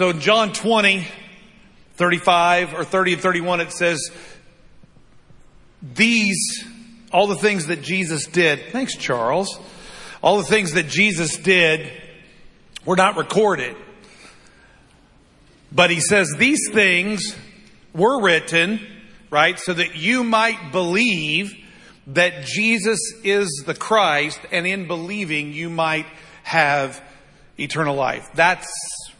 So in John 20, 35 or 30 and 31, it says, these, all the things that Jesus did, thanks Charles, all the things that Jesus did were not recorded. But he says these things were written, right, so that you might believe that Jesus is the Christ, and in believing you might have eternal life. That's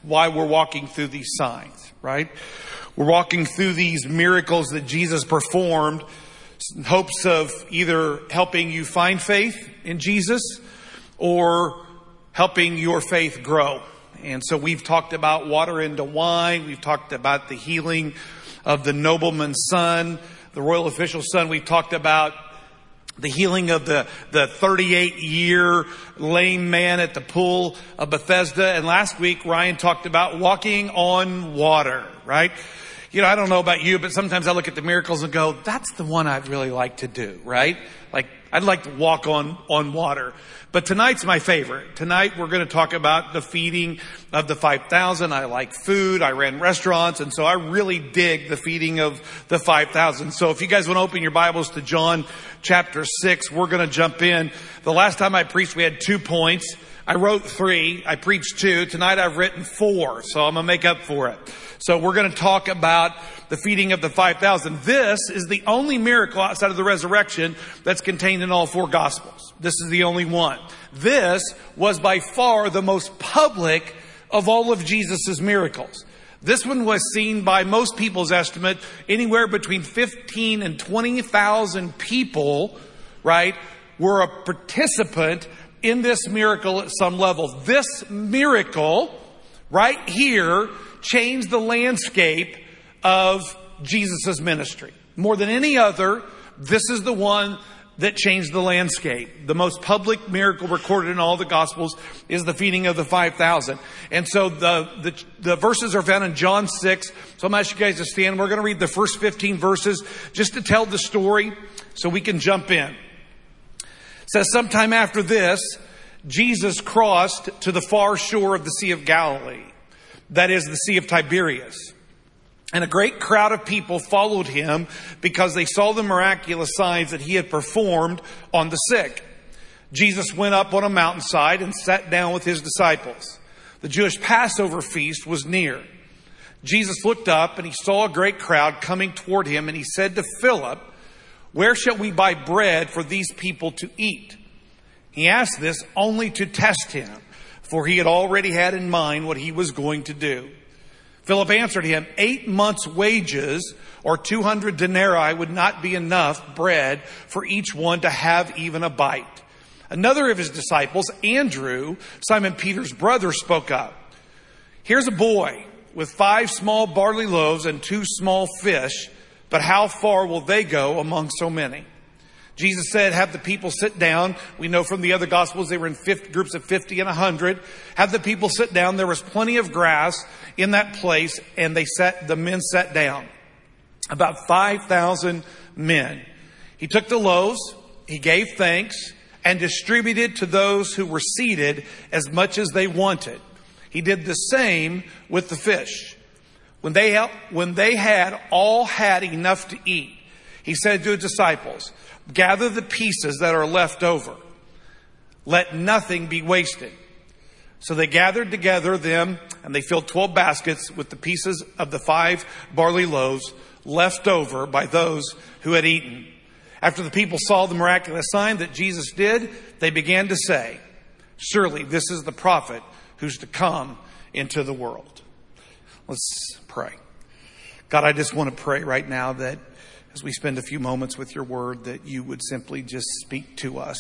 why we're walking through these signs, right? We're walking through these miracles that Jesus performed in hopes of either helping you find faith in Jesus or helping your faith grow. And so we've talked about water into wine. We've talked about the healing of the nobleman's son, the royal official's son. We've talked about the healing of the, the 38 year lame man at the pool of Bethesda. And last week, Ryan talked about walking on water, right? You know, I don't know about you, but sometimes I look at the miracles and go, that's the one I'd really like to do, right? Like, I'd like to walk on, on water. But tonight's my favorite. Tonight we're going to talk about the feeding of the 5,000. I like food. I ran restaurants. And so I really dig the feeding of the 5,000. So if you guys want to open your Bibles to John chapter 6, we're going to jump in. The last time I preached, we had two points. I wrote three. I preached two. Tonight I've written four. So I'm going to make up for it. So we're going to talk about the feeding of the 5,000. This is the only miracle outside of the resurrection that's contained in all four gospels. This is the only one. This was by far the most public of all of Jesus' miracles. This one was seen by most people's estimate anywhere between 15 and 20,000 people, right, were a participant in this miracle at some level. This miracle right here changed the landscape of Jesus' ministry. More than any other, this is the one that changed the landscape. The most public miracle recorded in all the gospels is the feeding of the 5,000. And so the, the, the, verses are found in John 6. So I'm going to ask you guys to stand. We're going to read the first 15 verses just to tell the story so we can jump in. Says sometime after this, Jesus crossed to the far shore of the Sea of Galilee that is the Sea of Tiberias. And a great crowd of people followed him because they saw the miraculous signs that he had performed on the sick. Jesus went up on a mountainside and sat down with his disciples. The Jewish Passover feast was near. Jesus looked up and he saw a great crowd coming toward him and he said to Philip, Where shall we buy bread for these people to eat? He asked this only to test him for he had already had in mind what he was going to do. Philip answered him, eight months wages or 200 denarii would not be enough bread for each one to have even a bite. Another of his disciples, Andrew, Simon Peter's brother, spoke up. Here's a boy with five small barley loaves and two small fish, but how far will they go among so many? Jesus said, have the people sit down. We know from the other gospels they were in 50, groups of 50 and 100. Have the people sit down. There was plenty of grass in that place and they sat, the men sat down. About 5,000 men. He took the loaves, he gave thanks and distributed to those who were seated as much as they wanted. He did the same with the fish. When they, when they had all had enough to eat, he said to his disciples, gather the pieces that are left over. Let nothing be wasted. So they gathered together them and they filled 12 baskets with the pieces of the five barley loaves left over by those who had eaten. After the people saw the miraculous sign that Jesus did, they began to say, surely this is the prophet who's to come into the world. Let's pray. God, I just want to pray right now that as we spend a few moments with your word, that you would simply just speak to us.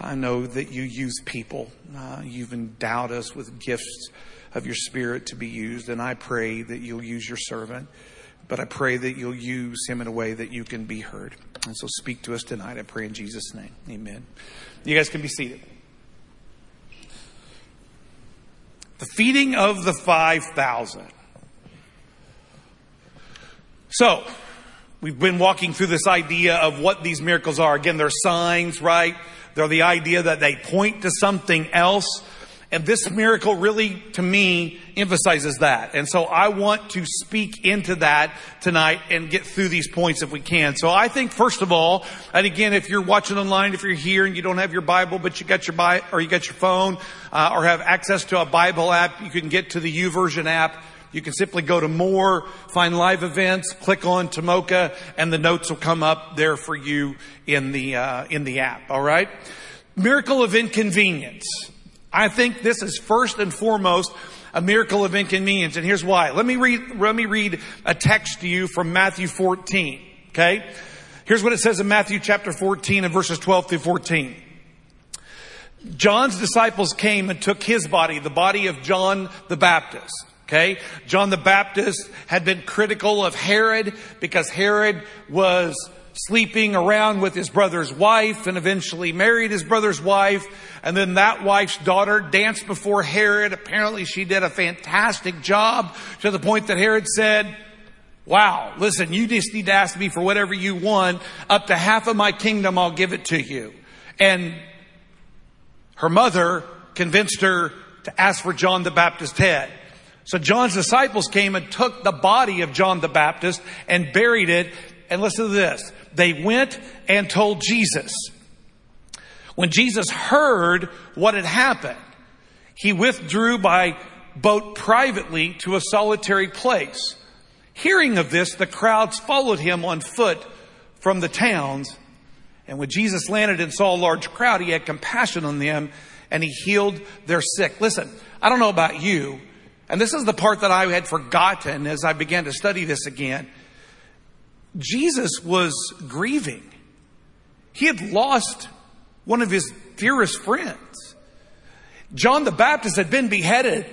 I know that you use people. Uh, you've endowed us with gifts of your spirit to be used, and I pray that you'll use your servant, but I pray that you'll use him in a way that you can be heard. And so speak to us tonight, I pray in Jesus' name. Amen. You guys can be seated. The feeding of the 5,000. So, We've been walking through this idea of what these miracles are. Again, they're signs, right? They're the idea that they point to something else. And this miracle really, to me, emphasizes that. And so I want to speak into that tonight and get through these points if we can. So I think first of all, and again, if you're watching online, if you're here and you don't have your Bible, but you got your Bible, or you got your phone, uh, or have access to a Bible app, you can get to the YouVersion app. You can simply go to more, find live events, click on Tomoka, and the notes will come up there for you in the, uh, in the app. All right? Miracle of inconvenience. I think this is first and foremost a miracle of inconvenience. And here's why. Let me read, let me read a text to you from Matthew 14. Okay? Here's what it says in Matthew chapter 14 and verses 12 through 14. John's disciples came and took his body, the body of John the Baptist. Okay? John the Baptist had been critical of Herod because Herod was sleeping around with his brother's wife and eventually married his brother's wife. And then that wife's daughter danced before Herod. Apparently she did a fantastic job to the point that Herod said, wow, listen, you just need to ask me for whatever you want. Up to half of my kingdom, I'll give it to you. And her mother convinced her to ask for John the Baptist's head. So John's disciples came and took the body of John the Baptist and buried it. And listen to this they went and told Jesus. When Jesus heard what had happened, he withdrew by boat privately to a solitary place. Hearing of this, the crowds followed him on foot from the towns. And when Jesus landed and saw a large crowd, he had compassion on them and he healed their sick. Listen, I don't know about you, and this is the part that I had forgotten as I began to study this again. Jesus was grieving. He had lost one of his dearest friends. John the Baptist had been beheaded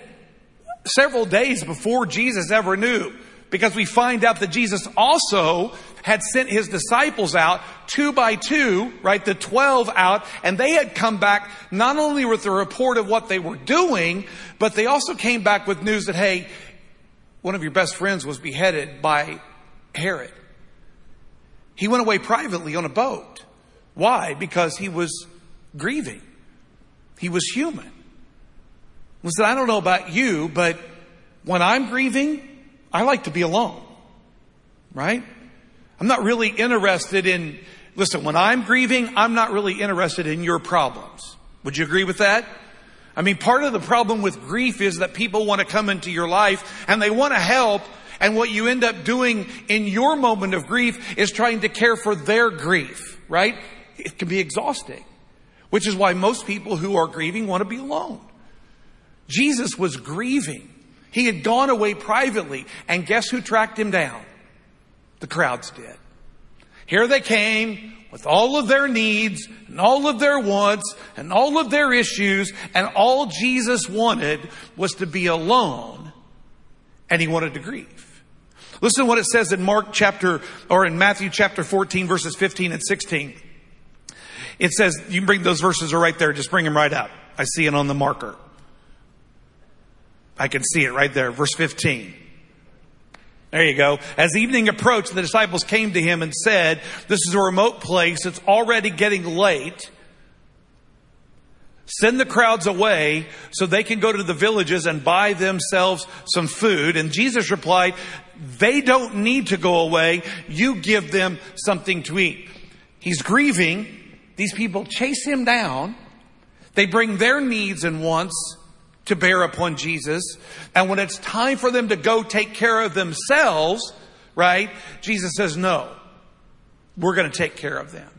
several days before Jesus ever knew because we find out that Jesus also had sent his disciples out two by two, right? The 12 out and they had come back not only with the report of what they were doing, but they also came back with news that, hey, one of your best friends was beheaded by Herod. He went away privately on a boat. Why? Because he was grieving. He was human. Listen, I don't know about you, but when I'm grieving, I like to be alone. Right? I'm not really interested in, listen, when I'm grieving, I'm not really interested in your problems. Would you agree with that? I mean, part of the problem with grief is that people want to come into your life and they want to help and what you end up doing in your moment of grief is trying to care for their grief, right? It can be exhausting, which is why most people who are grieving want to be alone. Jesus was grieving. He had gone away privately and guess who tracked him down? The crowds did. Here they came with all of their needs and all of their wants and all of their issues and all Jesus wanted was to be alone and he wanted to grieve. Listen to what it says in Mark chapter, or in Matthew chapter 14 verses 15 and 16. It says, you can bring those verses are right there, just bring them right up. I see it on the marker. I can see it right there, verse 15. There you go. As evening approached, the disciples came to him and said, This is a remote place. It's already getting late. Send the crowds away so they can go to the villages and buy themselves some food. And Jesus replied, they don't need to go away. You give them something to eat. He's grieving. These people chase him down. They bring their needs and wants to bear upon Jesus. And when it's time for them to go take care of themselves, right? Jesus says, no, we're going to take care of them.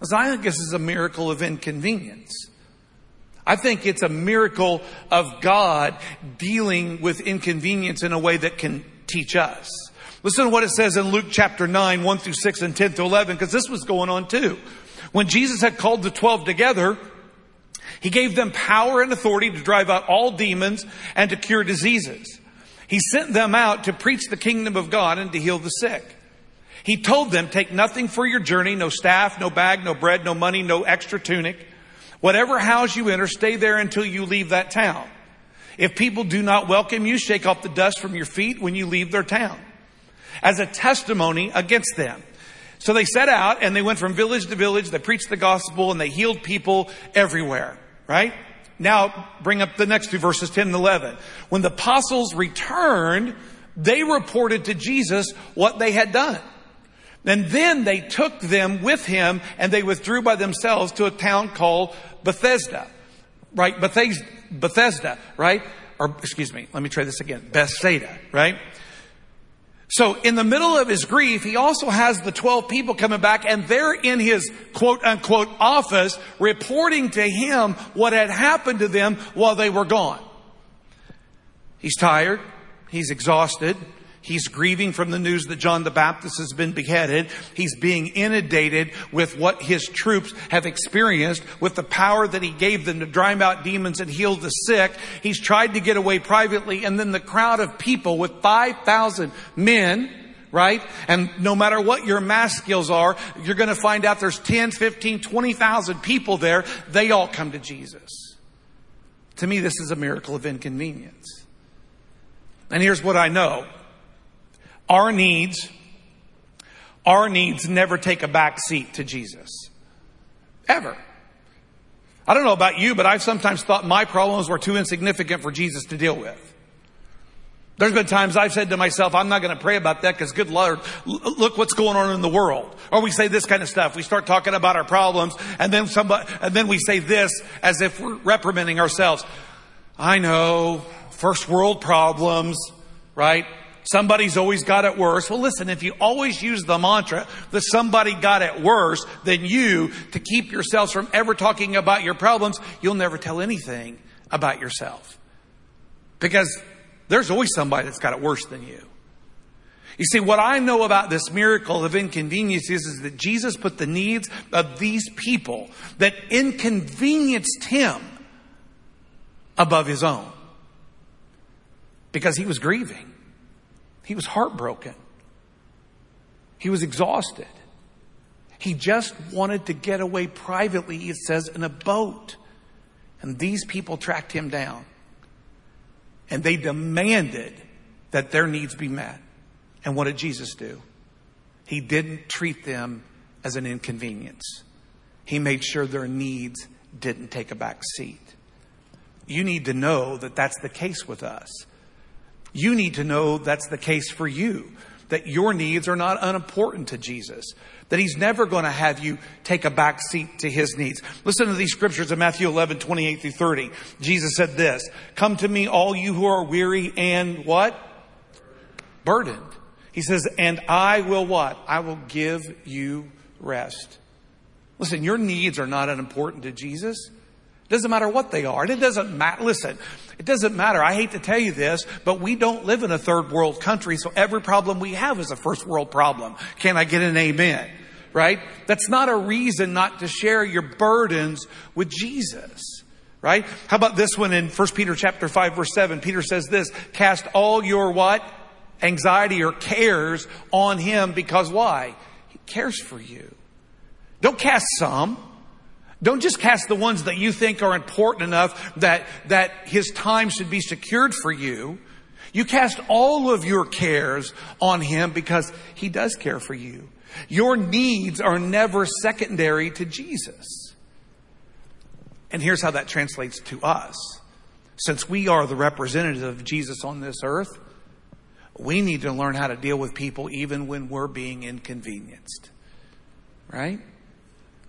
Listen, I think this is a miracle of inconvenience. I think it's a miracle of God dealing with inconvenience in a way that can teach us. Listen to what it says in Luke chapter 9, 1 through 6 and 10 through 11, because this was going on too. When Jesus had called the 12 together, he gave them power and authority to drive out all demons and to cure diseases. He sent them out to preach the kingdom of God and to heal the sick. He told them, take nothing for your journey, no staff, no bag, no bread, no money, no extra tunic. Whatever house you enter, stay there until you leave that town. If people do not welcome you, shake off the dust from your feet when you leave their town as a testimony against them. So they set out and they went from village to village. They preached the gospel and they healed people everywhere, right? Now bring up the next two verses, 10 and 11. When the apostles returned, they reported to Jesus what they had done. And then they took them with him and they withdrew by themselves to a town called Bethesda. Right? Bethesda, Bethesda, right? Or excuse me, let me try this again. Bethsaida, right? So in the middle of his grief, he also has the 12 people coming back and they're in his quote unquote office reporting to him what had happened to them while they were gone. He's tired. He's exhausted. He's grieving from the news that John the Baptist has been beheaded. He's being inundated with what his troops have experienced, with the power that he gave them to drive out demons and heal the sick. He's tried to get away privately, and then the crowd of people with 5,000 men, right? And no matter what your math skills are, you're going to find out there's 10, 15, 20,000 people there. They all come to Jesus. To me, this is a miracle of inconvenience. And here's what I know. Our needs, our needs never take a back seat to Jesus. Ever. I don't know about you, but I've sometimes thought my problems were too insignificant for Jesus to deal with. There's been times I've said to myself, I'm not going to pray about that because good Lord, look what's going on in the world. Or we say this kind of stuff. We start talking about our problems and then somebody, and then we say this as if we're reprimanding ourselves. I know, first world problems, right? Somebody's always got it worse. Well, listen, if you always use the mantra that somebody got it worse than you to keep yourselves from ever talking about your problems, you'll never tell anything about yourself. Because there's always somebody that's got it worse than you. You see, what I know about this miracle of inconvenience is, is that Jesus put the needs of these people that inconvenienced him above his own. Because he was grieving. He was heartbroken. He was exhausted. He just wanted to get away privately, it says, in a boat. And these people tracked him down. And they demanded that their needs be met. And what did Jesus do? He didn't treat them as an inconvenience. He made sure their needs didn't take a back seat. You need to know that that's the case with us. You need to know that's the case for you, that your needs are not unimportant to Jesus, that he's never going to have you take a back seat to his needs. Listen to these scriptures in Matthew 11, 28 through 30. Jesus said this, come to me all you who are weary and what? Burdened. He says, and I will what? I will give you rest. Listen, your needs are not unimportant to Jesus. Doesn't matter what they are. And it doesn't matter. Listen, it doesn't matter. I hate to tell you this, but we don't live in a third world country, so every problem we have is a first world problem. Can I get an amen? Right? That's not a reason not to share your burdens with Jesus. Right? How about this one in 1 Peter chapter 5 verse 7? Peter says this, cast all your what? Anxiety or cares on him because why? He cares for you. Don't cast some. Don't just cast the ones that you think are important enough that, that his time should be secured for you. You cast all of your cares on him because he does care for you. Your needs are never secondary to Jesus. And here's how that translates to us. Since we are the representative of Jesus on this earth, we need to learn how to deal with people even when we're being inconvenienced. Right?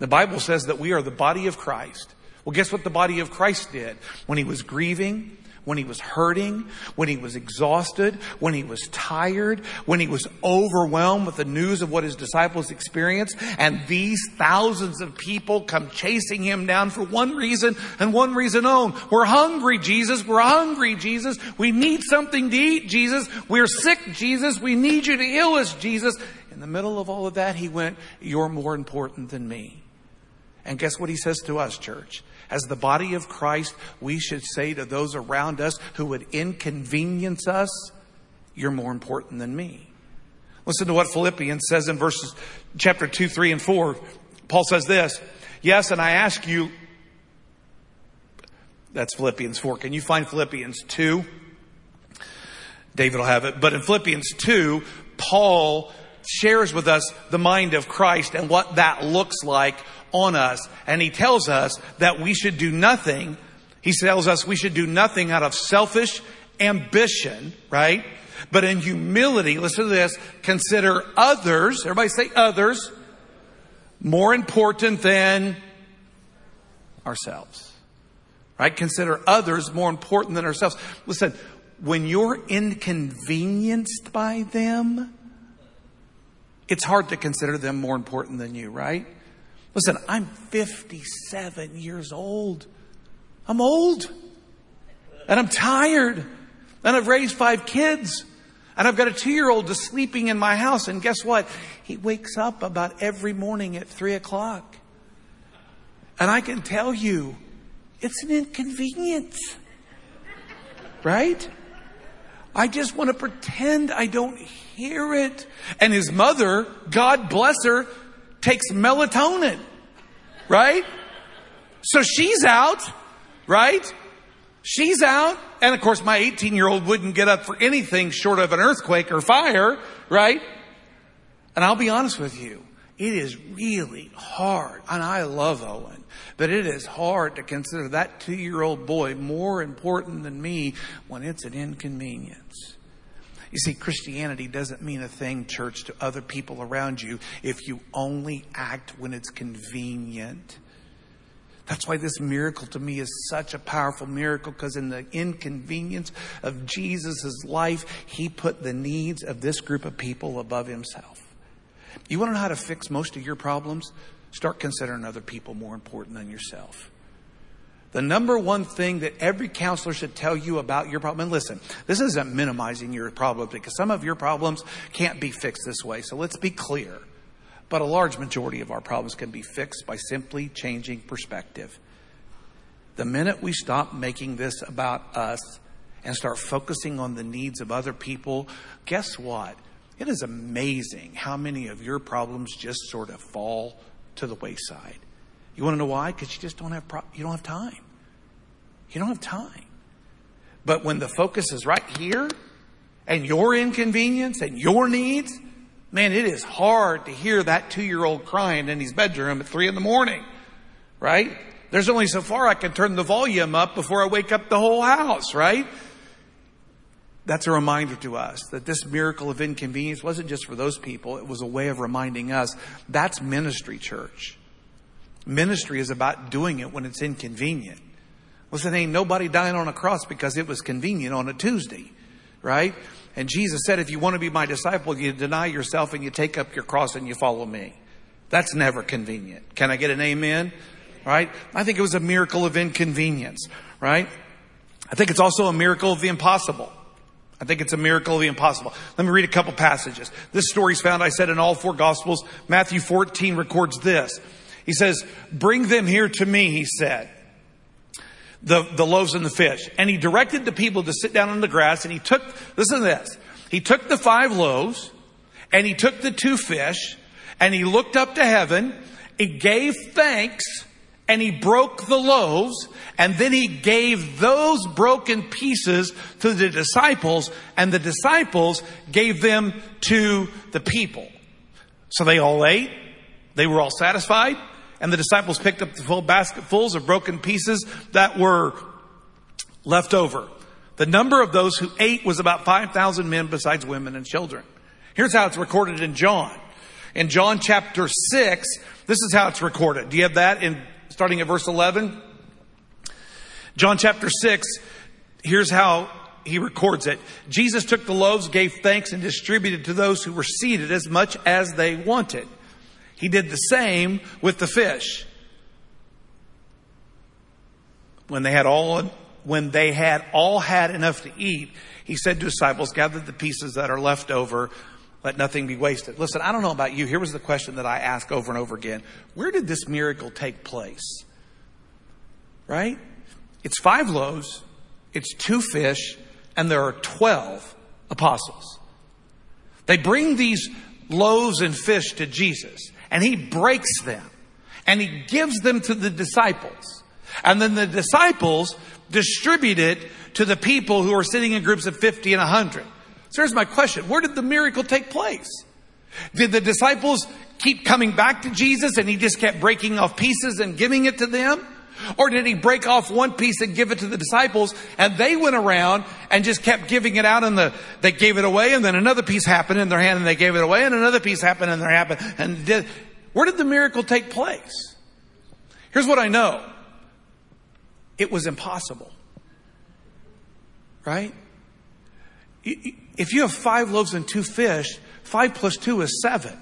The Bible says that we are the body of Christ. Well, guess what the body of Christ did? When he was grieving, when he was hurting, when he was exhausted, when he was tired, when he was overwhelmed with the news of what his disciples experienced, and these thousands of people come chasing him down for one reason and one reason only. We're hungry, Jesus. We're hungry, Jesus. We need something to eat, Jesus. We're sick, Jesus. We need you to heal us, Jesus. In the middle of all of that, he went, You're more important than me. And guess what he says to us, church? As the body of Christ, we should say to those around us who would inconvenience us, you're more important than me. Listen to what Philippians says in verses chapter 2, 3, and 4. Paul says this, Yes, and I ask you, that's Philippians 4. Can you find Philippians 2? David will have it. But in Philippians 2, Paul shares with us the mind of Christ and what that looks like on us. And he tells us that we should do nothing He tells us we should do nothing out of selfish ambition, right? But in humility, listen to this, consider others, everybody say others, more important than ourselves. Right? Consider others more important than ourselves. Listen, when you're inconvenienced by them, it's hard to consider them more important than you, right? Listen, I'm 57 years old. I'm old. And I'm tired. And I've raised five kids. And I've got a two year old just sleeping in my house. And guess what? He wakes up about every morning at three o'clock. And I can tell you, it's an inconvenience. Right? I just want to pretend I don't hear it. And his mother, God bless her, takes melatonin. Right? So she's out. Right? She's out. And of course, my 18 year old wouldn't get up for anything short of an earthquake or fire. Right? And I'll be honest with you. It is really hard. And I love Owen, but it is hard to consider that two year old boy more important than me when it's an inconvenience. You see, Christianity doesn't mean a thing, church, to other people around you if you only act when it's convenient. That's why this miracle to me is such a powerful miracle because in the inconvenience of Jesus' life, he put the needs of this group of people above himself. You want to know how to fix most of your problems? Start considering other people more important than yourself. The number one thing that every counselor should tell you about your problem, and listen, this isn't minimizing your problems because some of your problems can't be fixed this way. So let's be clear. But a large majority of our problems can be fixed by simply changing perspective. The minute we stop making this about us and start focusing on the needs of other people, guess what? It is amazing how many of your problems just sort of fall to the wayside. You want to know why? Because you just don't have pro- you don't have time. You don't have time. But when the focus is right here and your inconvenience and your needs, man, it is hard to hear that two year old crying in his bedroom at three in the morning, right? There's only so far I can turn the volume up before I wake up the whole house, right? that's a reminder to us that this miracle of inconvenience wasn't just for those people. It was a way of reminding us that's ministry, church. Ministry is about doing it when it's inconvenient. Listen, ain't nobody dying on a cross because it was convenient on a Tuesday, right? And Jesus said, if you want to be my disciple, you deny yourself and you take up your cross and you follow me. That's never convenient. Can I get an amen? Right? I think it was a miracle of inconvenience, right? I think it's also a miracle of the impossible. I think it's a miracle of the impossible. Let me read a couple passages. This story is found, I said, in all four gospels. Matthew 14 records this. He says, bring them here to me, he said. The, the loaves and the fish. And he directed the people to sit down on the grass and he took, listen to this. He took the five loaves and he took the two fish and he looked up to heaven. He gave thanks and he broke the loaves and then he gave those broken pieces to the disciples and the disciples gave them to the people. So they all ate. They were all satisfied and the disciples picked up the full basketfuls of broken pieces that were left over. The number of those who ate was about 5,000 men besides women and children. Here's how it's recorded in John. In John chapter 6, this is how it's recorded. Do you have that in starting at verse 11. John chapter 6, here's how he records it. Jesus took the loaves, gave thanks, and distributed to those who were seated as much as they wanted. He did the same with the fish. When they had all, when they had all had enough to eat, he said to his disciples, gather the pieces that are left over let nothing be wasted. Listen, I don't know about you. Here was the question that I ask over and over again. Where did this miracle take place? Right? It's five loaves, it's two fish, and there are 12 apostles. They bring these loaves and fish to Jesus, and he breaks them, and he gives them to the disciples. And then the disciples distribute it to the people who are sitting in groups of 50 and 100. So here's my question. Where did the miracle take place? Did the disciples keep coming back to Jesus and he just kept breaking off pieces and giving it to them? Or did he break off one piece and give it to the disciples and they went around and just kept giving it out and the, they gave it away and then another piece happened in their hand and they gave it away and another piece happened in their hand and did, where did the miracle take place? Here's what I know. It was impossible. Right? If you have five loaves and two fish, five plus two is seven.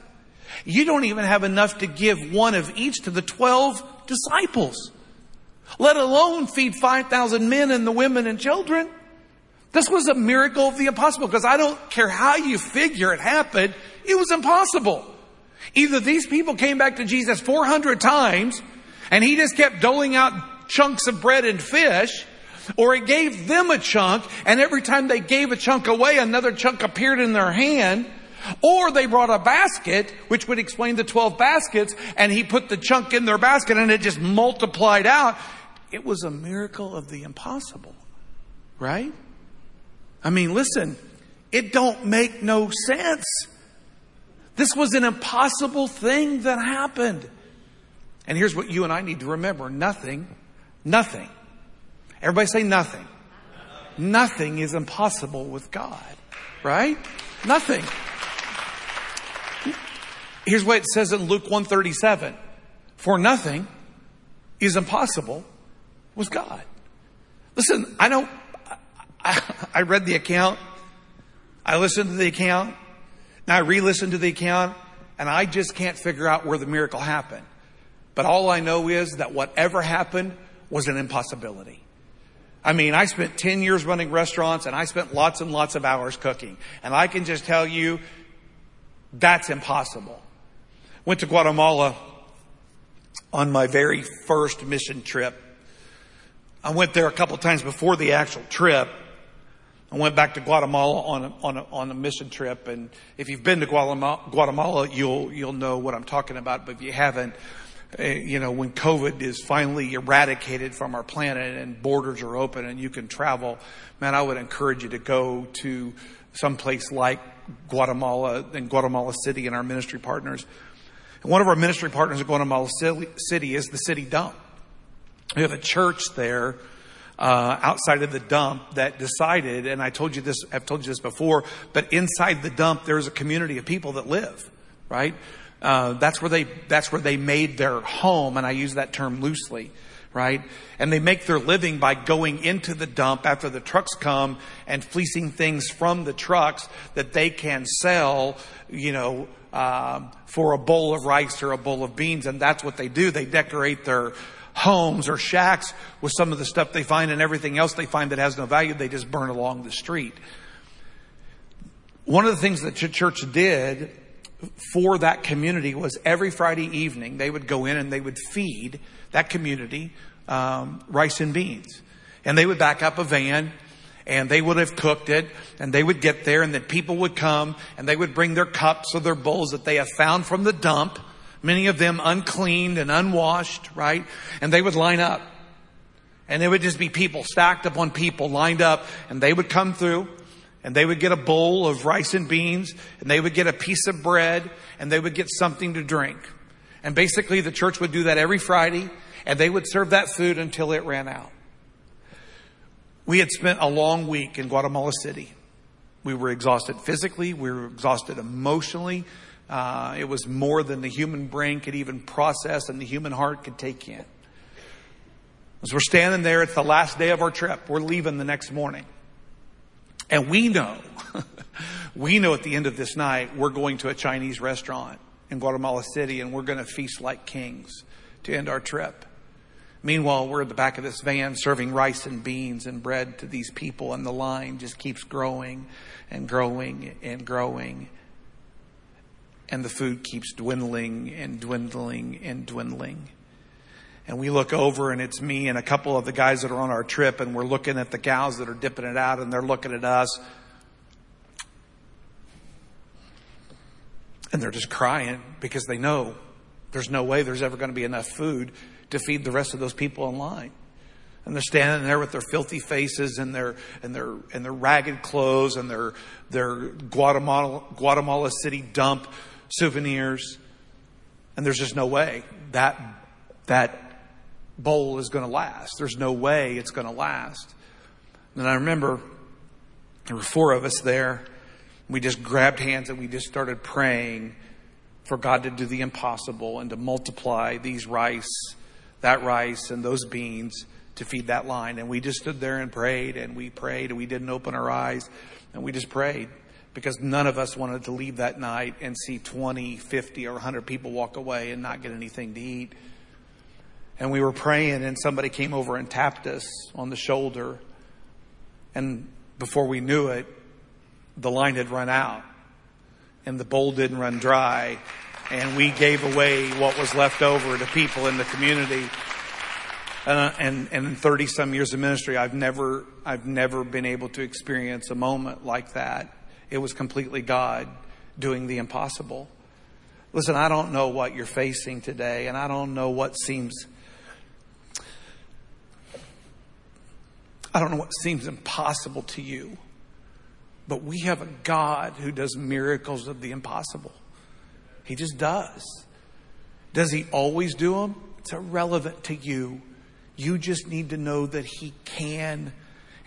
You don't even have enough to give one of each to the 12 disciples, let alone feed 5,000 men and the women and children. This was a miracle of the impossible because I don't care how you figure it happened. It was impossible. Either these people came back to Jesus 400 times and he just kept doling out chunks of bread and fish, or he gave them a chunk and every time they gave a chunk away, another chunk appeared in their hand. Or they brought a basket, which would explain the 12 baskets, and he put the chunk in their basket and it just multiplied out. It was a miracle of the impossible. Right? I mean, listen, it don't make no sense. This was an impossible thing that happened. And here's what you and I need to remember. Nothing, nothing. Everybody say nothing. Nothing is impossible with God. Right? Nothing. Here's what it says in Luke 137. For nothing is impossible with God. Listen, I don't, I, I read the account. I listened to the account. Now I re-listened to the account and I just can't figure out where the miracle happened. But all I know is that whatever happened was an impossibility. I mean, I spent 10 years running restaurants and I spent lots and lots of hours cooking. And I can just tell you, that's impossible. Went to Guatemala on my very first mission trip. I went there a couple of times before the actual trip. I went back to Guatemala on a, on a, on a mission trip. And if you've been to Guatemala, Guatemala, you'll, you'll know what I'm talking about. But if you haven't, eh, you know, when COVID is finally eradicated from our planet and borders are open and you can travel, man, I would encourage you to go to some place like Guatemala and Guatemala City and our ministry partners. And one of our ministry partners at Guatemala City is the city dump. We have a church there uh, outside of the dump that decided, and I told you this, I've told you this before, but inside the dump there's a community of people that live, right? Uh, that's where they that's where they made their home, and I use that term loosely, right? And they make their living by going into the dump after the trucks come and fleecing things from the trucks that they can sell, you know, um, for a bowl of rice or a bowl of beans, and that's what they do. They decorate their homes or shacks with some of the stuff they find, and everything else they find that has no value, they just burn along the street. One of the things that the church did for that community was every Friday evening they would go in and they would feed that community um, rice and beans, and they would back up a van and they would have cooked it and they would get there and then people would come and they would bring their cups or their bowls that they have found from the dump, many of them uncleaned and unwashed, right? And they would line up. And there would just be people stacked upon people lined up and they would come through and they would get a bowl of rice and beans and they would get a piece of bread and they would get something to drink. And basically the church would do that every Friday and they would serve that food until it ran out. We had spent a long week in Guatemala City. We were exhausted physically, we were exhausted emotionally. Uh, it was more than the human brain could even process and the human heart could take in. As we're standing there, it's the last day of our trip. We're leaving the next morning. And we know, we know at the end of this night, we're going to a Chinese restaurant in Guatemala City and we're going to feast like kings to end our trip. Meanwhile, we're at the back of this van serving rice and beans and bread to these people, and the line just keeps growing and growing and growing. And the food keeps dwindling and dwindling and dwindling. And we look over, and it's me and a couple of the guys that are on our trip, and we're looking at the gals that are dipping it out, and they're looking at us. And they're just crying because they know there's no way there's ever going to be enough food to feed the rest of those people in line. And they're standing there with their filthy faces and their and their and their ragged clothes and their their Guatemala Guatemala City dump souvenirs. And there's just no way that that bowl is going to last. There's no way it's going to last. And I remember there were four of us there. We just grabbed hands and we just started praying for God to do the impossible and to multiply these rice, that rice, and those beans to feed that line. And we just stood there and prayed and we prayed and we didn't open our eyes and we just prayed because none of us wanted to leave that night and see 20, 50, or 100 people walk away and not get anything to eat. And we were praying and somebody came over and tapped us on the shoulder. And before we knew it, the line had run out and the bowl didn't run dry. And we gave away what was left over to people in the community. Uh, and, and in 30 some years of ministry, I've never, I've never been able to experience a moment like that. It was completely God doing the impossible. Listen, I don't know what you're facing today, and I don't know what seems, I don't know what seems impossible to you. But we have a God who does miracles of the impossible. He just does. Does he always do them? It's irrelevant to you. You just need to know that he can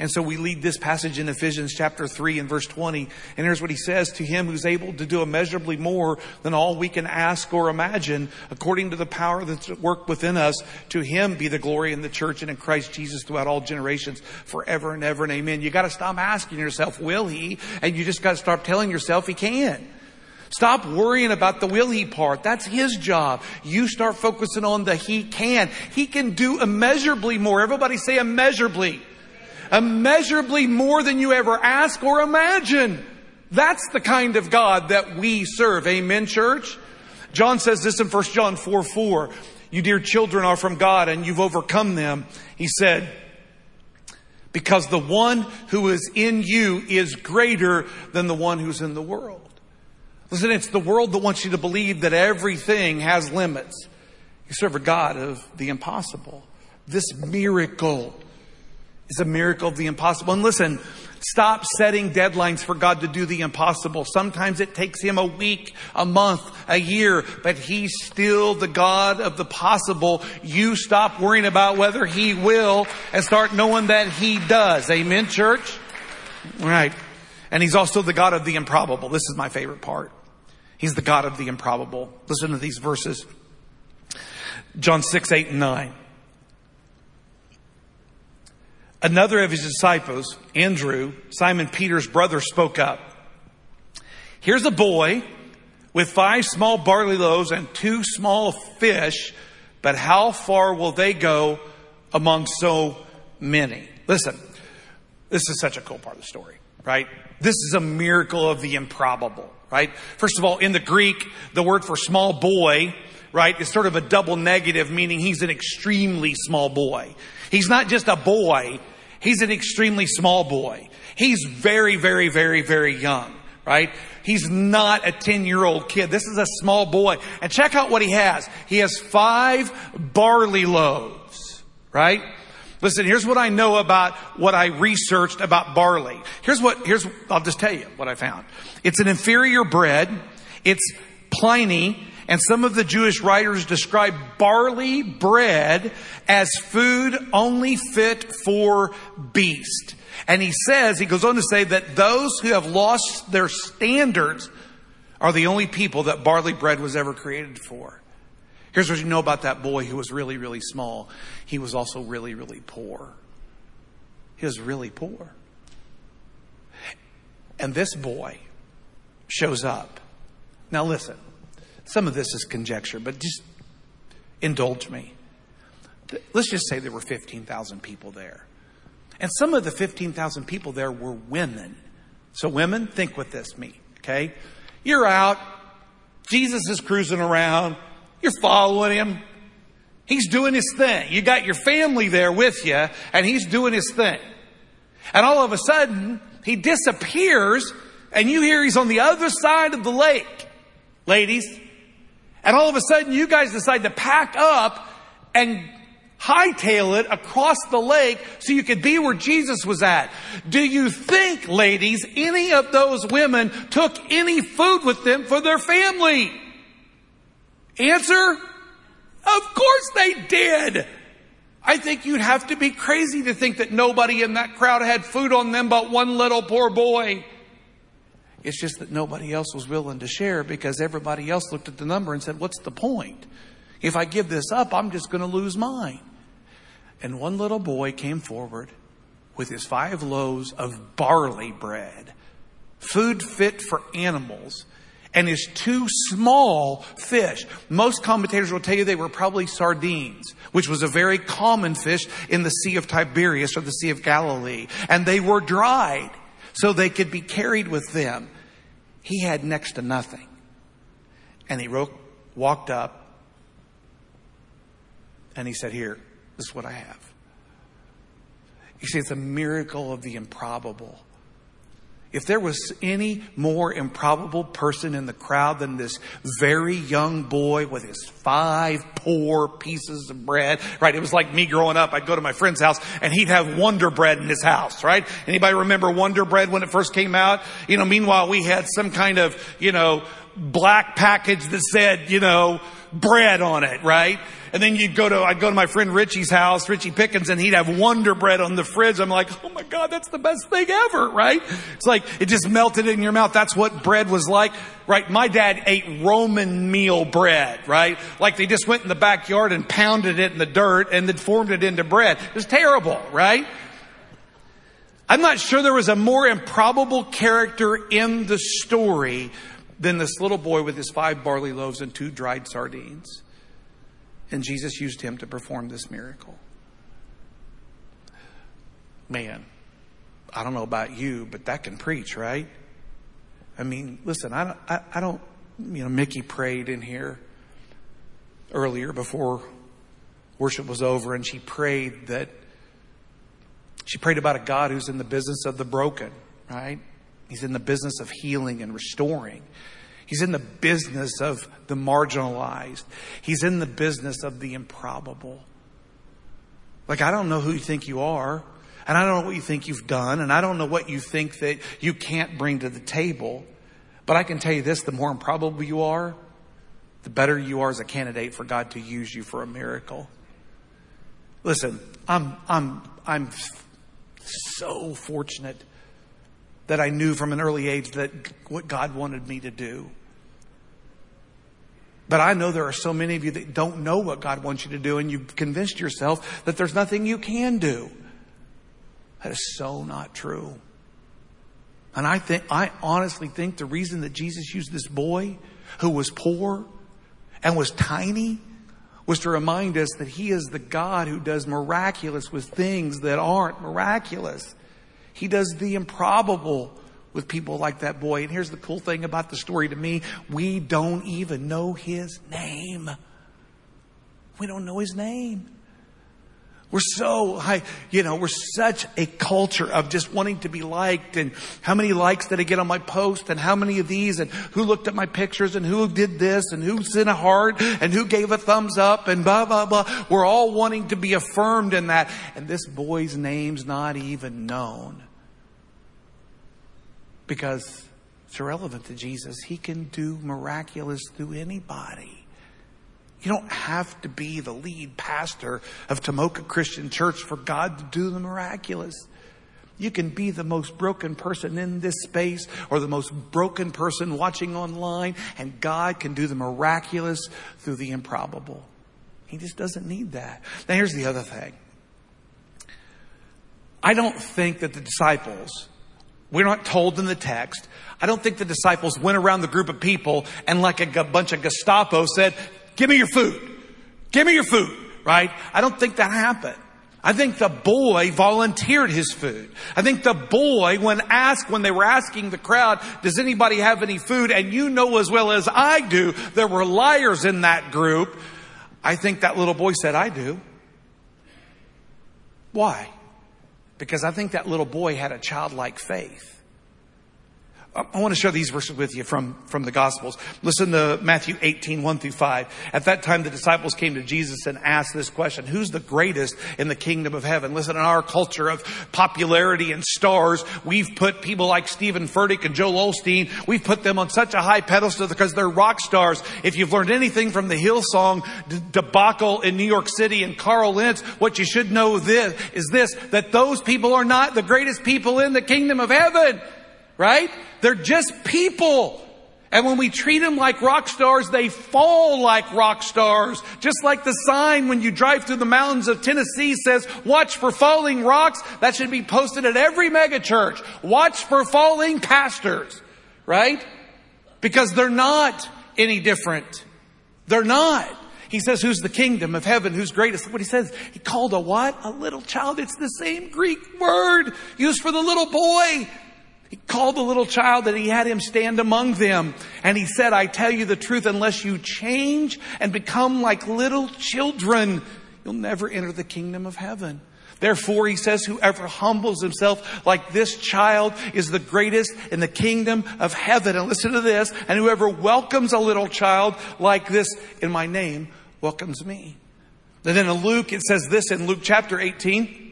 and so we lead this passage in Ephesians chapter 3 and verse 20. And here's what he says to him who's able to do immeasurably more than all we can ask or imagine, according to the power that's at work within us. To him be the glory in the church and in Christ Jesus throughout all generations, forever and ever and amen. You got to stop asking yourself, will he? And you just got to start telling yourself he can. Stop worrying about the will he part. That's his job. You start focusing on the he can. He can do immeasurably more. Everybody say immeasurably immeasurably more than you ever ask or imagine. That's the kind of God that we serve. Amen, church? John says this in 1 John 4 4. You dear children are from God and you've overcome them. He said, because the one who is in you is greater than the one who's in the world. Listen, it's the world that wants you to believe that everything has limits. You serve a God of the impossible. This miracle is a miracle of the impossible. And listen, stop setting deadlines for God to do the impossible. Sometimes it takes him a week, a month, a year, but he's still the God of the possible. You stop worrying about whether he will and start knowing that he does. Amen, church? All right. And he's also the God of the improbable. This is my favorite part. He's the God of the improbable. Listen to these verses. John 6, 8, and 9. Another of his disciples, Andrew, Simon Peter's brother, spoke up. Here's a boy with five small barley loaves and two small fish, but how far will they go among so many? Listen, this is such a cool part of the story, right? This is a miracle of the improbable, right? First of all, in the Greek, the word for small boy, right, is sort of a double negative, meaning he's an extremely small boy. He's not just a boy, He's an extremely small boy. He's very, very, very, very young, right? He's not a 10 year old kid. This is a small boy. And check out what he has. He has five barley loaves, right? Listen, here's what I know about what I researched about barley. Here's what, here's, I'll just tell you what I found. It's an inferior bread. It's Pliny and some of the Jewish writers describe barley bread as food only fit for beast. And he says, he goes on to say that those who have lost their standards are the only people that barley bread was ever created for. Here's what you know about that boy who was really, really small. He was also really, really poor. He was really poor. And this boy shows up. Now listen, some of this is conjecture, but just indulge me. Let's just say there were 15,000 people there. And some of the 15,000 people there were women. So women, think with this me, okay? You're out. Jesus is cruising around. You're following him. He's doing his thing. You got your family there with you and he's doing his thing. And all of a sudden, he disappears and you hear he's on the other side of the lake. Ladies, and all of a sudden you guys decide to pack up and hightail it across the lake so you could be where Jesus was at. Do you think, ladies, any of those women took any food with them for their family? Answer? Of course they did. I think you'd have to be crazy to think that nobody in that crowd had food on them but one little poor boy. It's just that nobody else was willing to share because everybody else looked at the number and said, What's the point? If I give this up, I'm just going to lose mine. And one little boy came forward with his five loaves of barley bread, food fit for animals, and his two small fish. Most commentators will tell you they were probably sardines, which was a very common fish in the Sea of Tiberias or the Sea of Galilee. And they were dried so they could be carried with them. He had next to nothing. And he wrote, walked up and he said, Here, this is what I have. You see, it's a miracle of the improbable. If there was any more improbable person in the crowd than this very young boy with his five poor pieces of bread, right? It was like me growing up. I'd go to my friend's house and he'd have Wonder Bread in his house, right? Anybody remember Wonder Bread when it first came out? You know, meanwhile we had some kind of, you know, black package that said, you know, bread on it, right? And then you'd go to, I'd go to my friend Richie's house, Richie Pickens, and he'd have Wonder Bread on the fridge. I'm like, oh my God, that's the best thing ever, right? It's like, it just melted in your mouth. That's what bread was like, right? My dad ate Roman meal bread, right? Like they just went in the backyard and pounded it in the dirt and then formed it into bread. It was terrible, right? I'm not sure there was a more improbable character in the story than this little boy with his five barley loaves and two dried sardines. And Jesus used him to perform this miracle. Man, I don't know about you, but that can preach, right? I mean, listen, I don't, I, I don't, you know, Mickey prayed in here earlier before worship was over, and she prayed that she prayed about a God who's in the business of the broken, right? He's in the business of healing and restoring. He's in the business of the marginalized. He's in the business of the improbable. Like, I don't know who you think you are, and I don't know what you think you've done, and I don't know what you think that you can't bring to the table. But I can tell you this the more improbable you are, the better you are as a candidate for God to use you for a miracle. Listen, I'm, I'm, I'm so fortunate that I knew from an early age that what God wanted me to do. But I know there are so many of you that don't know what God wants you to do, and you've convinced yourself that there's nothing you can do. That is so not true. And I think, I honestly think the reason that Jesus used this boy who was poor and was tiny was to remind us that he is the God who does miraculous with things that aren't miraculous. He does the improbable with people like that boy. And here's the cool thing about the story to me we don't even know his name. We don't know his name. We're so high, you know, we're such a culture of just wanting to be liked and how many likes did I get on my post and how many of these and who looked at my pictures and who did this and who sent a heart and who gave a thumbs up and blah, blah, blah. We're all wanting to be affirmed in that. And this boy's name's not even known because it's irrelevant to Jesus. He can do miraculous through anybody. You don't have to be the lead pastor of Tomoka Christian Church for God to do the miraculous. You can be the most broken person in this space or the most broken person watching online, and God can do the miraculous through the improbable. He just doesn't need that. Now, here's the other thing I don't think that the disciples we're not told in the text. I don't think the disciples went around the group of people and like a bunch of Gestapo said, give me your food. Give me your food, right? I don't think that happened. I think the boy volunteered his food. I think the boy, when asked, when they were asking the crowd, does anybody have any food? And you know as well as I do, there were liars in that group. I think that little boy said, I do. Why? Because I think that little boy had a childlike faith. I want to share these verses with you from, from the Gospels. Listen to Matthew 18, 1 through 5. At that time, the disciples came to Jesus and asked this question, who's the greatest in the kingdom of heaven? Listen, in our culture of popularity and stars, we've put people like Steven Furtick and Joel Osteen, we've put them on such a high pedestal because they're rock stars. If you've learned anything from the Hillsong debacle in New York City and Carl Lentz, what you should know this is this, that those people are not the greatest people in the kingdom of heaven right? They're just people. And when we treat them like rock stars, they fall like rock stars. Just like the sign when you drive through the mountains of Tennessee says, watch for falling rocks. That should be posted at every megachurch. Watch for falling pastors, right? Because they're not any different. They're not. He says, who's the kingdom of heaven? Who's greatest? Look what he says. He called a what? A little child. It's the same Greek word used for the little boy. He called the little child that he had him stand among them. And he said, I tell you the truth, unless you change and become like little children, you'll never enter the kingdom of heaven. Therefore, he says, whoever humbles himself like this child is the greatest in the kingdom of heaven. And listen to this. And whoever welcomes a little child like this in my name welcomes me. And then in Luke, it says this in Luke chapter 18.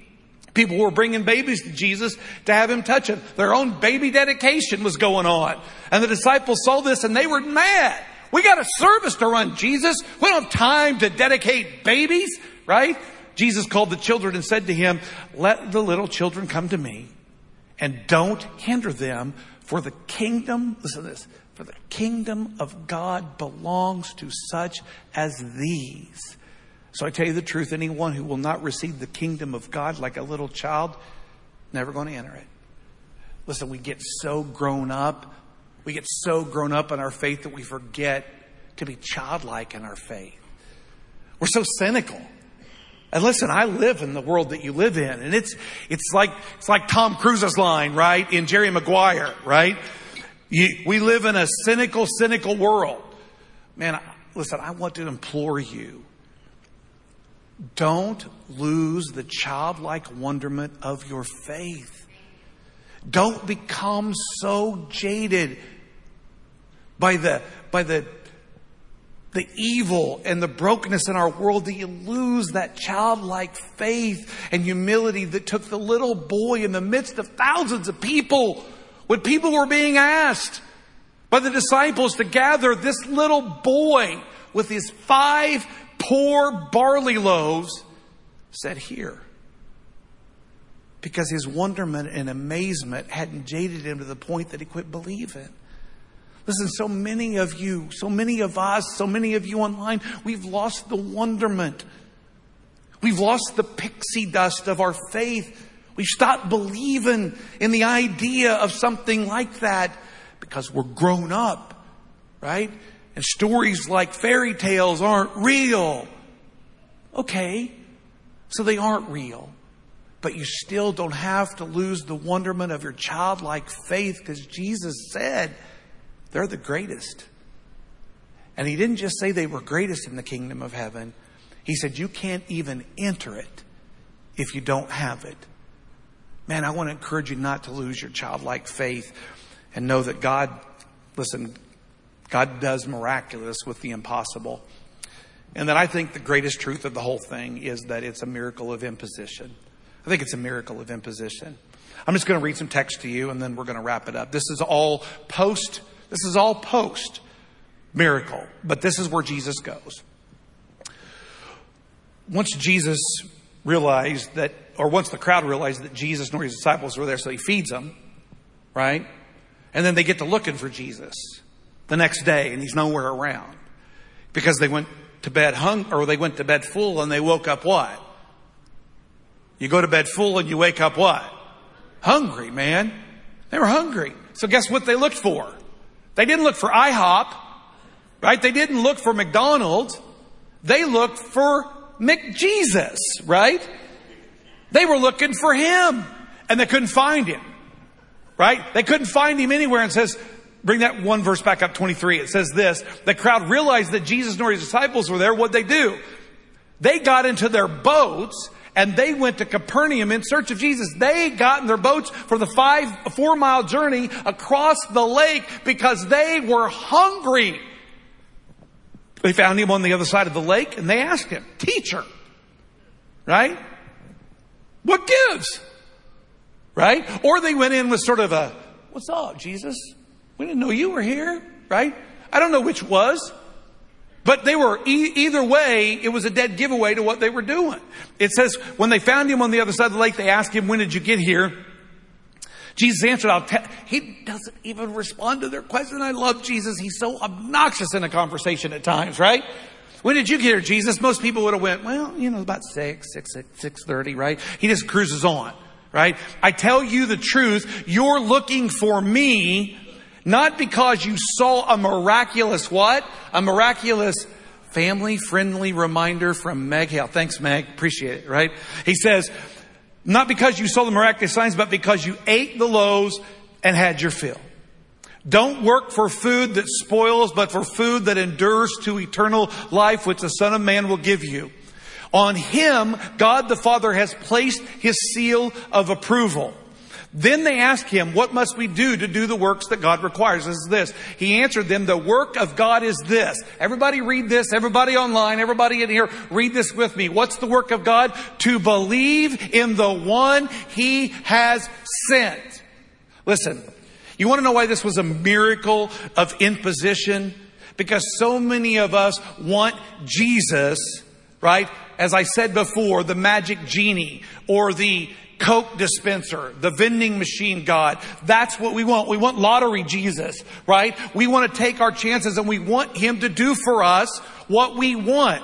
People were bringing babies to Jesus to have him touch them. Their own baby dedication was going on. And the disciples saw this and they were mad. We got a service to run, Jesus. We don't have time to dedicate babies, right? Jesus called the children and said to him, let the little children come to me and don't hinder them for the kingdom, listen to this, for the kingdom of God belongs to such as these. So I tell you the truth, anyone who will not receive the kingdom of God like a little child, never going to enter it. Listen, we get so grown up. We get so grown up in our faith that we forget to be childlike in our faith. We're so cynical. And listen, I live in the world that you live in, and it's it's like it's like Tom Cruise's line, right, in Jerry Maguire, right? You, we live in a cynical, cynical world. Man, listen, I want to implore you don't lose the childlike wonderment of your faith. Don't become so jaded by the, by the, the evil and the brokenness in our world that you lose that childlike faith and humility that took the little boy in the midst of thousands of people when people were being asked by the disciples to gather this little boy with his five poor barley loaves said, Here. Because his wonderment and amazement hadn't jaded him to the point that he quit believing. Listen, so many of you, so many of us, so many of you online, we've lost the wonderment. We've lost the pixie dust of our faith. We've stopped believing in the idea of something like that because we're grown up, right? And stories like fairy tales aren't real. Okay, so they aren't real. But you still don't have to lose the wonderment of your childlike faith because Jesus said they're the greatest. And he didn't just say they were greatest in the kingdom of heaven. He said you can't even enter it if you don't have it. Man, I want to encourage you not to lose your childlike faith and know that God, listen, God does miraculous with the impossible. And then I think the greatest truth of the whole thing is that it's a miracle of imposition. I think it's a miracle of imposition. I'm just going to read some text to you and then we're going to wrap it up. This is all post, this is all post miracle, but this is where Jesus goes. Once Jesus realized that, or once the crowd realized that Jesus nor his disciples were there, so he feeds them, right? And then they get to looking for Jesus the next day and he's nowhere around because they went to bed hung or they went to bed full and they woke up what? You go to bed full and you wake up what? Hungry, man. They were hungry. So guess what they looked for? They didn't look for IHOP, right? They didn't look for McDonald's. They looked for McJesus, right? They were looking for him and they couldn't find him, right? They couldn't find him anywhere and says, Bring that one verse back up, 23. It says this, the crowd realized that Jesus nor his disciples were there. What'd they do? They got into their boats and they went to Capernaum in search of Jesus. They got in their boats for the five, four mile journey across the lake because they were hungry. They found him on the other side of the lake and they asked him, teacher, right? What gives? Right? Or they went in with sort of a, what's up, Jesus? We didn't know you were here, right? I don't know which was. But they were, e- either way, it was a dead giveaway to what they were doing. It says, when they found him on the other side of the lake, they asked him, when did you get here? Jesus answered, I'll tell, he doesn't even respond to their question. I love Jesus. He's so obnoxious in a conversation at times, right? When did you get here, Jesus? Most people would have went, well, you know, about six, six, six, thirty, right? He just cruises on, right? I tell you the truth. You're looking for me not because you saw a miraculous what? A miraculous family friendly reminder from Meg Hale. Thanks, Meg. Appreciate it, right? He says, not because you saw the miraculous signs, but because you ate the loaves and had your fill. Don't work for food that spoils, but for food that endures to eternal life, which the Son of Man will give you. On him, God the Father has placed his seal of approval. Then they asked him, what must we do to do the works that God requires? This is this. He answered them, the work of God is this. Everybody read this. Everybody online, everybody in here, read this with me. What's the work of God? To believe in the one he has sent. Listen, you want to know why this was a miracle of imposition? Because so many of us want Jesus, right? As I said before, the magic genie or the Coke dispenser, the vending machine God. That's what we want. We want lottery Jesus, right? We want to take our chances and we want Him to do for us what we want.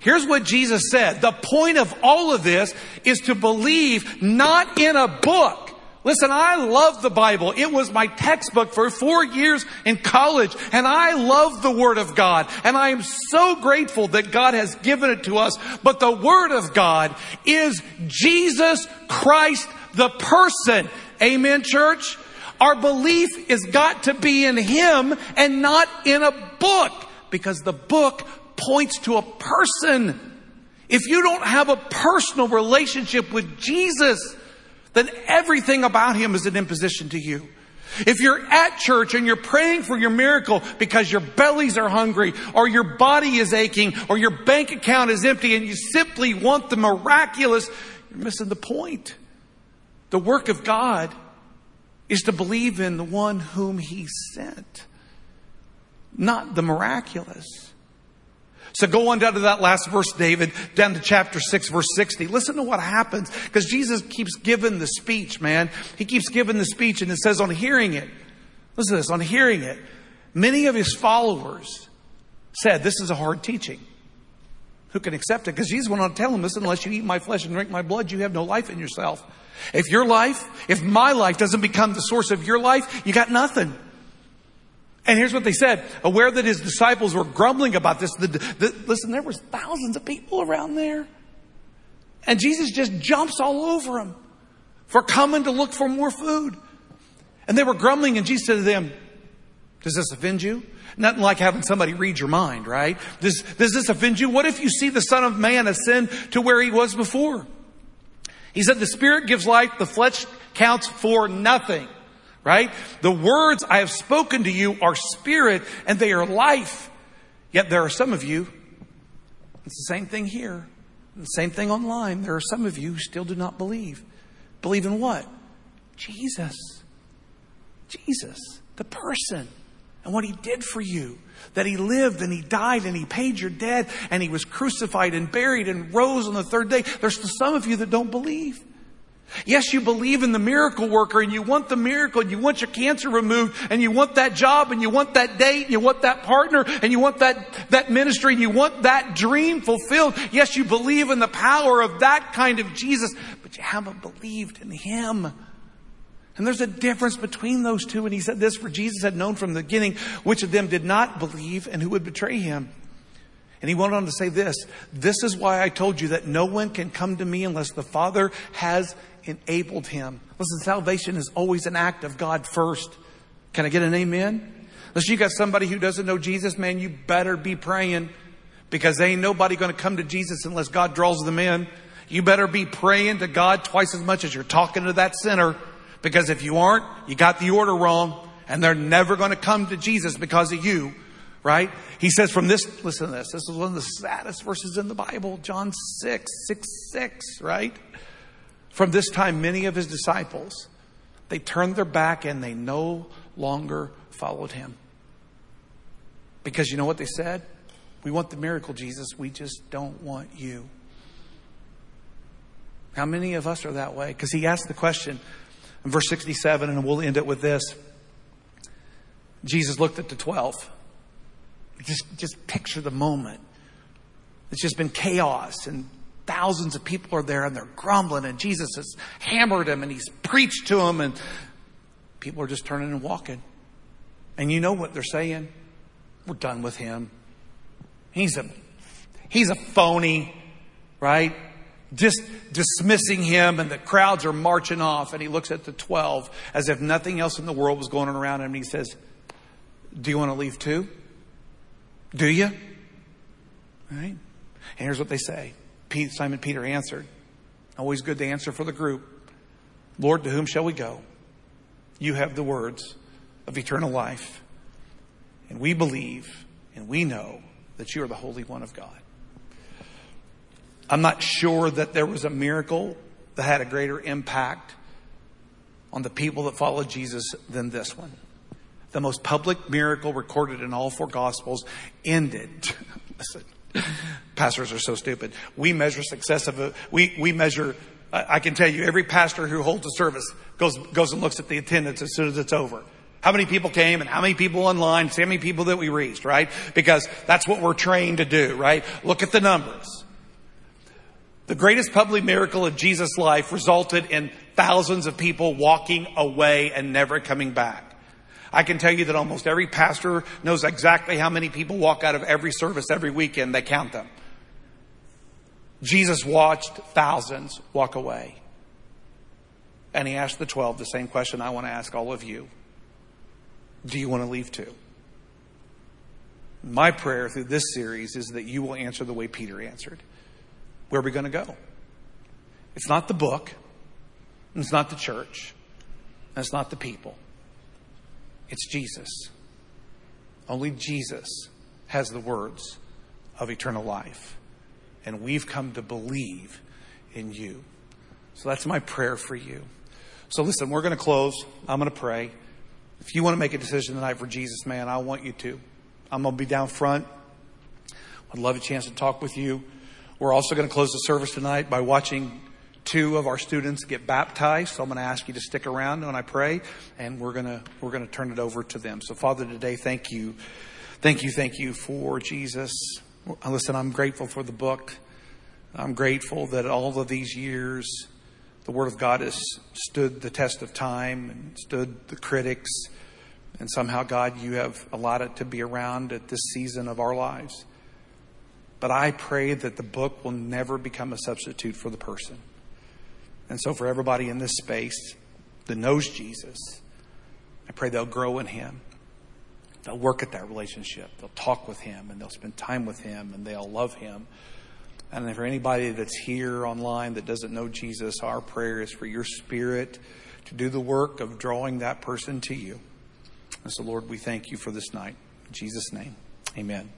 Here's what Jesus said. The point of all of this is to believe not in a book, Listen, I love the Bible. It was my textbook for four years in college, and I love the Word of God. And I am so grateful that God has given it to us. But the Word of God is Jesus Christ, the person. Amen, church? Our belief has got to be in Him and not in a book, because the book points to a person. If you don't have a personal relationship with Jesus, then everything about him is an imposition to you. If you're at church and you're praying for your miracle because your bellies are hungry or your body is aching or your bank account is empty and you simply want the miraculous, you're missing the point. The work of God is to believe in the one whom he sent, not the miraculous. So go on down to that last verse, David, down to chapter 6, verse 60. Listen to what happens because Jesus keeps giving the speech, man. He keeps giving the speech and it says on hearing it, listen to this, on hearing it, many of his followers said, this is a hard teaching. Who can accept it? Because Jesus went on to tell unless you eat my flesh and drink my blood, you have no life in yourself. If your life, if my life doesn't become the source of your life, you got nothing. And here's what they said. Aware that his disciples were grumbling about this, the, the, listen, there was thousands of people around there. And Jesus just jumps all over them for coming to look for more food. And they were grumbling and Jesus said to them, does this offend you? Nothing like having somebody read your mind, right? Does, does this offend you? What if you see the Son of Man ascend to where he was before? He said, the Spirit gives life, the flesh counts for nothing right? The words I have spoken to you are spirit and they are life. Yet there are some of you, it's the same thing here, the same thing online. There are some of you who still do not believe. Believe in what? Jesus. Jesus, the person, and what he did for you. That he lived and he died and he paid your debt and he was crucified and buried and rose on the third day. There's some of you that don't believe. Yes, you believe in the miracle worker and you want the miracle and you want your cancer removed and you want that job and you want that date and you want that partner and you want that, that ministry and you want that dream fulfilled. Yes, you believe in the power of that kind of Jesus, but you haven't believed in Him. And there's a difference between those two. And he said this, for Jesus had known from the beginning which of them did not believe and who would betray him. And he went on to say this, this is why I told you that no one can come to me unless the Father has enabled him. Listen, salvation is always an act of God first. Can I get an amen? Unless you got somebody who doesn't know Jesus, man, you better be praying because ain't nobody going to come to Jesus unless God draws them in. You better be praying to God twice as much as you're talking to that sinner because if you aren't, you got the order wrong and they're never going to come to Jesus because of you, right? He says from this, listen to this. This is one of the saddest verses in the Bible, John 6, 6, 6, right? From this time, many of his disciples, they turned their back and they no longer followed him. Because you know what they said? We want the miracle, Jesus. We just don't want you. How many of us are that way? Because he asked the question in verse 67, and we'll end it with this. Jesus looked at the 12. Just, just picture the moment. It's just been chaos, and thousands of people are there, and they're grumbling, and Jesus has hammered them, and he's preached to them, and people are just turning and walking. And you know what they're saying? We're done with him. He's a, he's a phony, right? just dismissing him and the crowds are marching off and he looks at the 12 as if nothing else in the world was going on around him and he says, do you want to leave too? Do you? Right? And here's what they say. Simon Peter answered. Always good to answer for the group. Lord, to whom shall we go? You have the words of eternal life. And we believe and we know that you are the Holy One of God. I'm not sure that there was a miracle that had a greater impact on the people that followed Jesus than this one. The most public miracle recorded in all four gospels ended. Listen, pastors are so stupid. We measure success of a, we, we measure, I can tell you, every pastor who holds a service goes, goes and looks at the attendance as soon as it's over. How many people came and how many people online, see how many people that we reached, right? Because that's what we're trained to do, right? Look at the numbers. The greatest public miracle of Jesus' life resulted in thousands of people walking away and never coming back. I can tell you that almost every pastor knows exactly how many people walk out of every service every weekend. They count them. Jesus watched thousands walk away. And he asked the 12 the same question I want to ask all of you. Do you want to leave too? My prayer through this series is that you will answer the way Peter answered. Where are we going to go? It's not the book. It's not the church. it's not the people. It's Jesus. Only Jesus has the words of eternal life. And we've come to believe in you. So that's my prayer for you. So listen, we're going to close. I'm going to pray. If you want to make a decision tonight for Jesus, man, I want you to. I'm going to be down front. I'd love a chance to talk with you. We're also going to close the service tonight by watching two of our students get baptized. So I'm going to ask you to stick around when I pray, and we're going to we're going to turn it over to them. So Father, today, thank you, thank you, thank you for Jesus. Listen, I'm grateful for the book. I'm grateful that all of these years, the Word of God has stood the test of time and stood the critics. And somehow, God, you have allowed it to be around at this season of our lives. But I pray that the book will never become a substitute for the person. And so, for everybody in this space that knows Jesus, I pray they'll grow in Him. They'll work at that relationship. They'll talk with Him and they'll spend time with Him and they'll love Him. And for anybody that's here online that doesn't know Jesus, our prayer is for your Spirit to do the work of drawing that person to you. And so, Lord, we thank you for this night. In Jesus' name, amen.